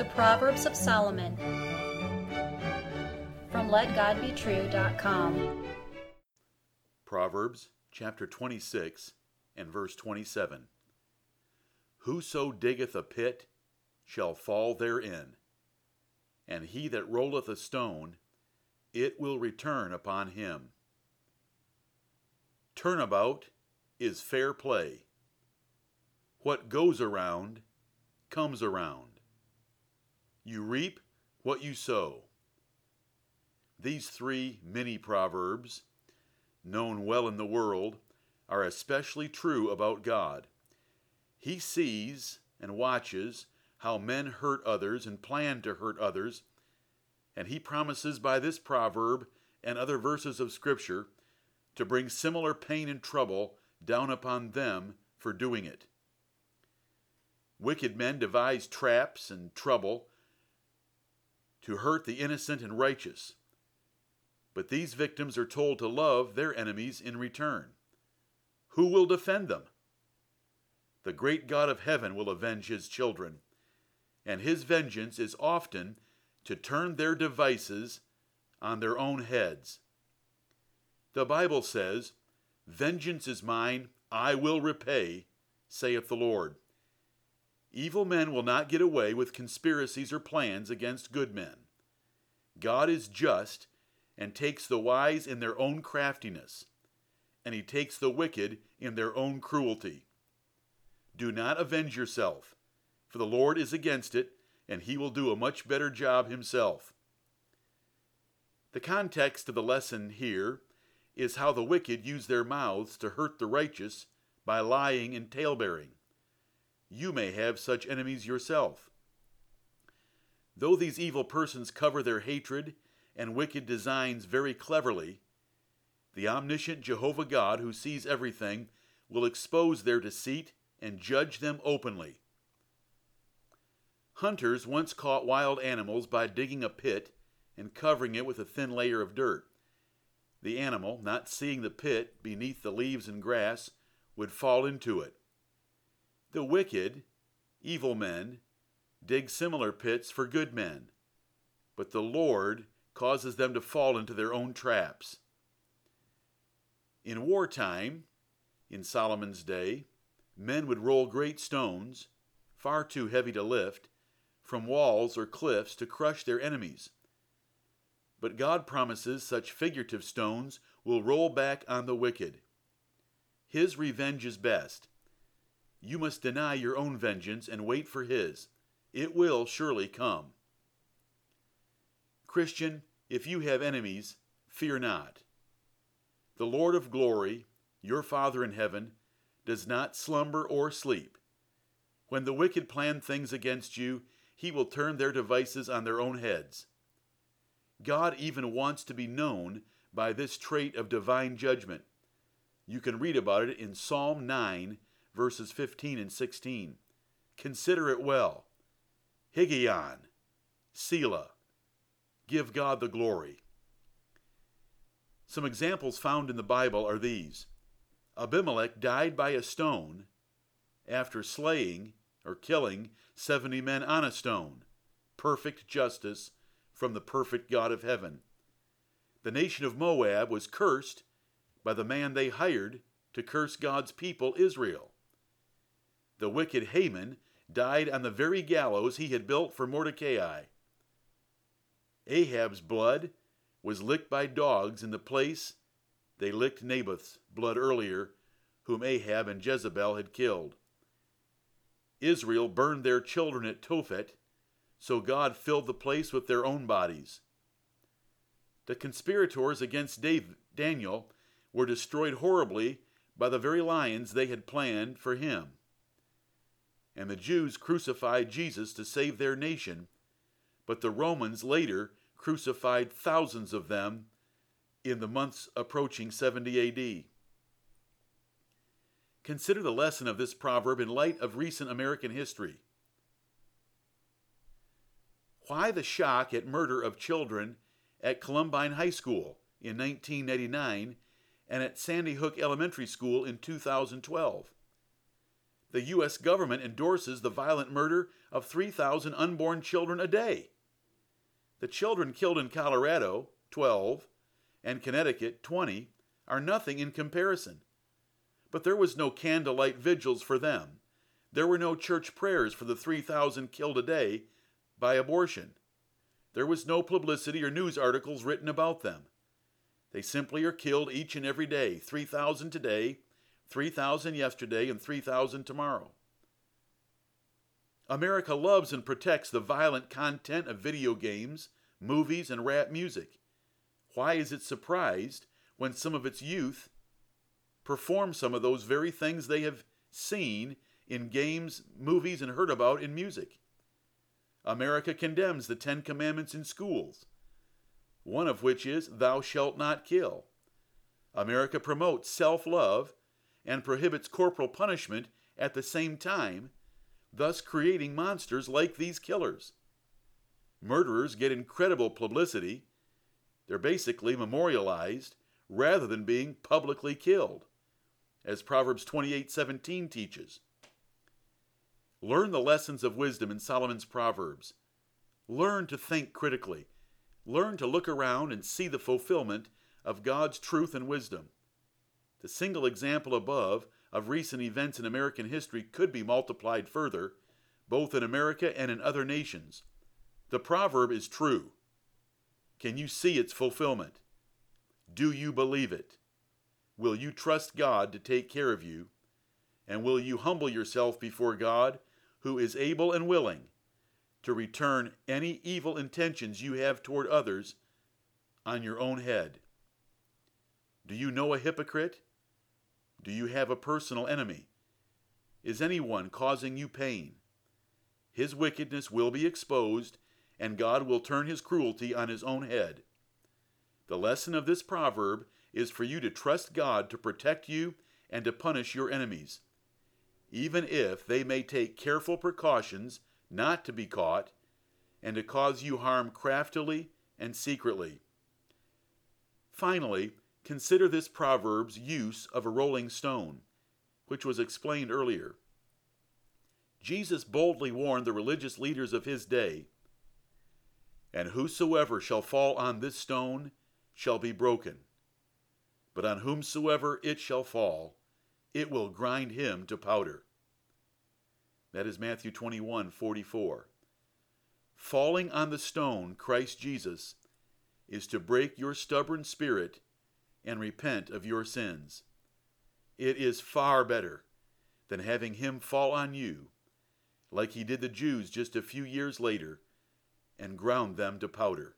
The Proverbs of Solomon from LetGodBetrue.com. Proverbs chapter 26 and verse 27. Whoso diggeth a pit shall fall therein, and he that rolleth a stone, it will return upon him. Turnabout is fair play. What goes around comes around. You reap what you sow. These three mini proverbs, known well in the world, are especially true about God. He sees and watches how men hurt others and plan to hurt others, and he promises by this proverb and other verses of Scripture to bring similar pain and trouble down upon them for doing it. Wicked men devise traps and trouble to hurt the innocent and righteous. But these victims are told to love their enemies in return. Who will defend them? The great God of heaven will avenge his children, and his vengeance is often to turn their devices on their own heads. The Bible says, Vengeance is mine, I will repay, saith the Lord. Evil men will not get away with conspiracies or plans against good men. God is just and takes the wise in their own craftiness, and he takes the wicked in their own cruelty. Do not avenge yourself, for the Lord is against it, and he will do a much better job himself. The context of the lesson here is how the wicked use their mouths to hurt the righteous by lying and talebearing you may have such enemies yourself. Though these evil persons cover their hatred and wicked designs very cleverly, the omniscient Jehovah God, who sees everything, will expose their deceit and judge them openly. Hunters once caught wild animals by digging a pit and covering it with a thin layer of dirt. The animal, not seeing the pit beneath the leaves and grass, would fall into it. The wicked, evil men, dig similar pits for good men, but the Lord causes them to fall into their own traps. In wartime, in Solomon's day, men would roll great stones, far too heavy to lift, from walls or cliffs to crush their enemies. But God promises such figurative stones will roll back on the wicked. His revenge is best, you must deny your own vengeance and wait for his. It will surely come. Christian, if you have enemies, fear not. The Lord of glory, your Father in heaven, does not slumber or sleep. When the wicked plan things against you, he will turn their devices on their own heads. God even wants to be known by this trait of divine judgment. You can read about it in Psalm 9 verses 15 and 16. Consider it well. Higgaion, Selah. Give God the glory. Some examples found in the Bible are these Abimelech died by a stone after slaying or killing 70 men on a stone. Perfect justice from the perfect God of heaven. The nation of Moab was cursed by the man they hired to curse God's people, Israel the wicked Haman, died on the very gallows he had built for Mordecai. Ahab's blood was licked by dogs in the place they licked Naboth's blood earlier, whom Ahab and Jezebel had killed. Israel burned their children at Tophet, so God filled the place with their own bodies. The conspirators against Daniel were destroyed horribly by the very lions they had planned for him and the Jews crucified Jesus to save their nation, but the Romans later crucified thousands of them in the months approaching 70 AD. Consider the lesson of this proverb in light of recent American history. Why the shock at murder of children at Columbine High School in 1989 and at Sandy Hook Elementary School in 2012? The U.S. government endorses the violent murder of 3,000 unborn children a day. The children killed in Colorado, 12, and Connecticut, 20, are nothing in comparison. But there was no candlelight vigils for them. There were no church prayers for the 3,000 killed a day by abortion. There was no publicity or news articles written about them. They simply are killed each and every day 3,000 today, 3,000 yesterday, and 3,000 tomorrow. America loves and protects the violent content of video games, movies, and rap music. Why is it surprised when some of its youth perform some of those very things they have seen in games, movies, and heard about in music? America condemns the Ten Commandments in schools, one of which is, Thou shalt not kill. America promotes self love and prohibits corporal punishment at the same time, thus creating monsters like these killers. Murderers get incredible publicity. They're basically memorialized rather than being publicly killed, as Proverbs 28:17 teaches. Learn the lessons of wisdom in Solomon's Proverbs. Learn to think critically. Learn to look around and see the fulfillment of God's truth and wisdom. The single example above of recent events in American history could be multiplied further, both in America and in other nations. The proverb is true. Can you see its fulfillment? Do you believe it? Will you trust God to take care of you? And will you humble yourself before God, who is able and willing to return any evil intentions you have toward others on your own head? Do you know a hypocrite? Do you have a personal enemy? Is anyone causing you pain? His wickedness will be exposed, and God will turn his cruelty on his own head. The lesson of this proverb is for you to trust God to protect you and to punish your enemies, even if they may take careful precautions not to be caught and to cause you harm craftily and secretly. Finally, Consider this proverb's use of a rolling stone, which was explained earlier. Jesus boldly warned the religious leaders of his day And whosoever shall fall on this stone shall be broken, but on whomsoever it shall fall, it will grind him to powder. That is Matthew 21 44. Falling on the stone, Christ Jesus, is to break your stubborn spirit and repent of your sins. It is far better than having him fall on you, like he did the Jews just a few years later, and ground them to powder.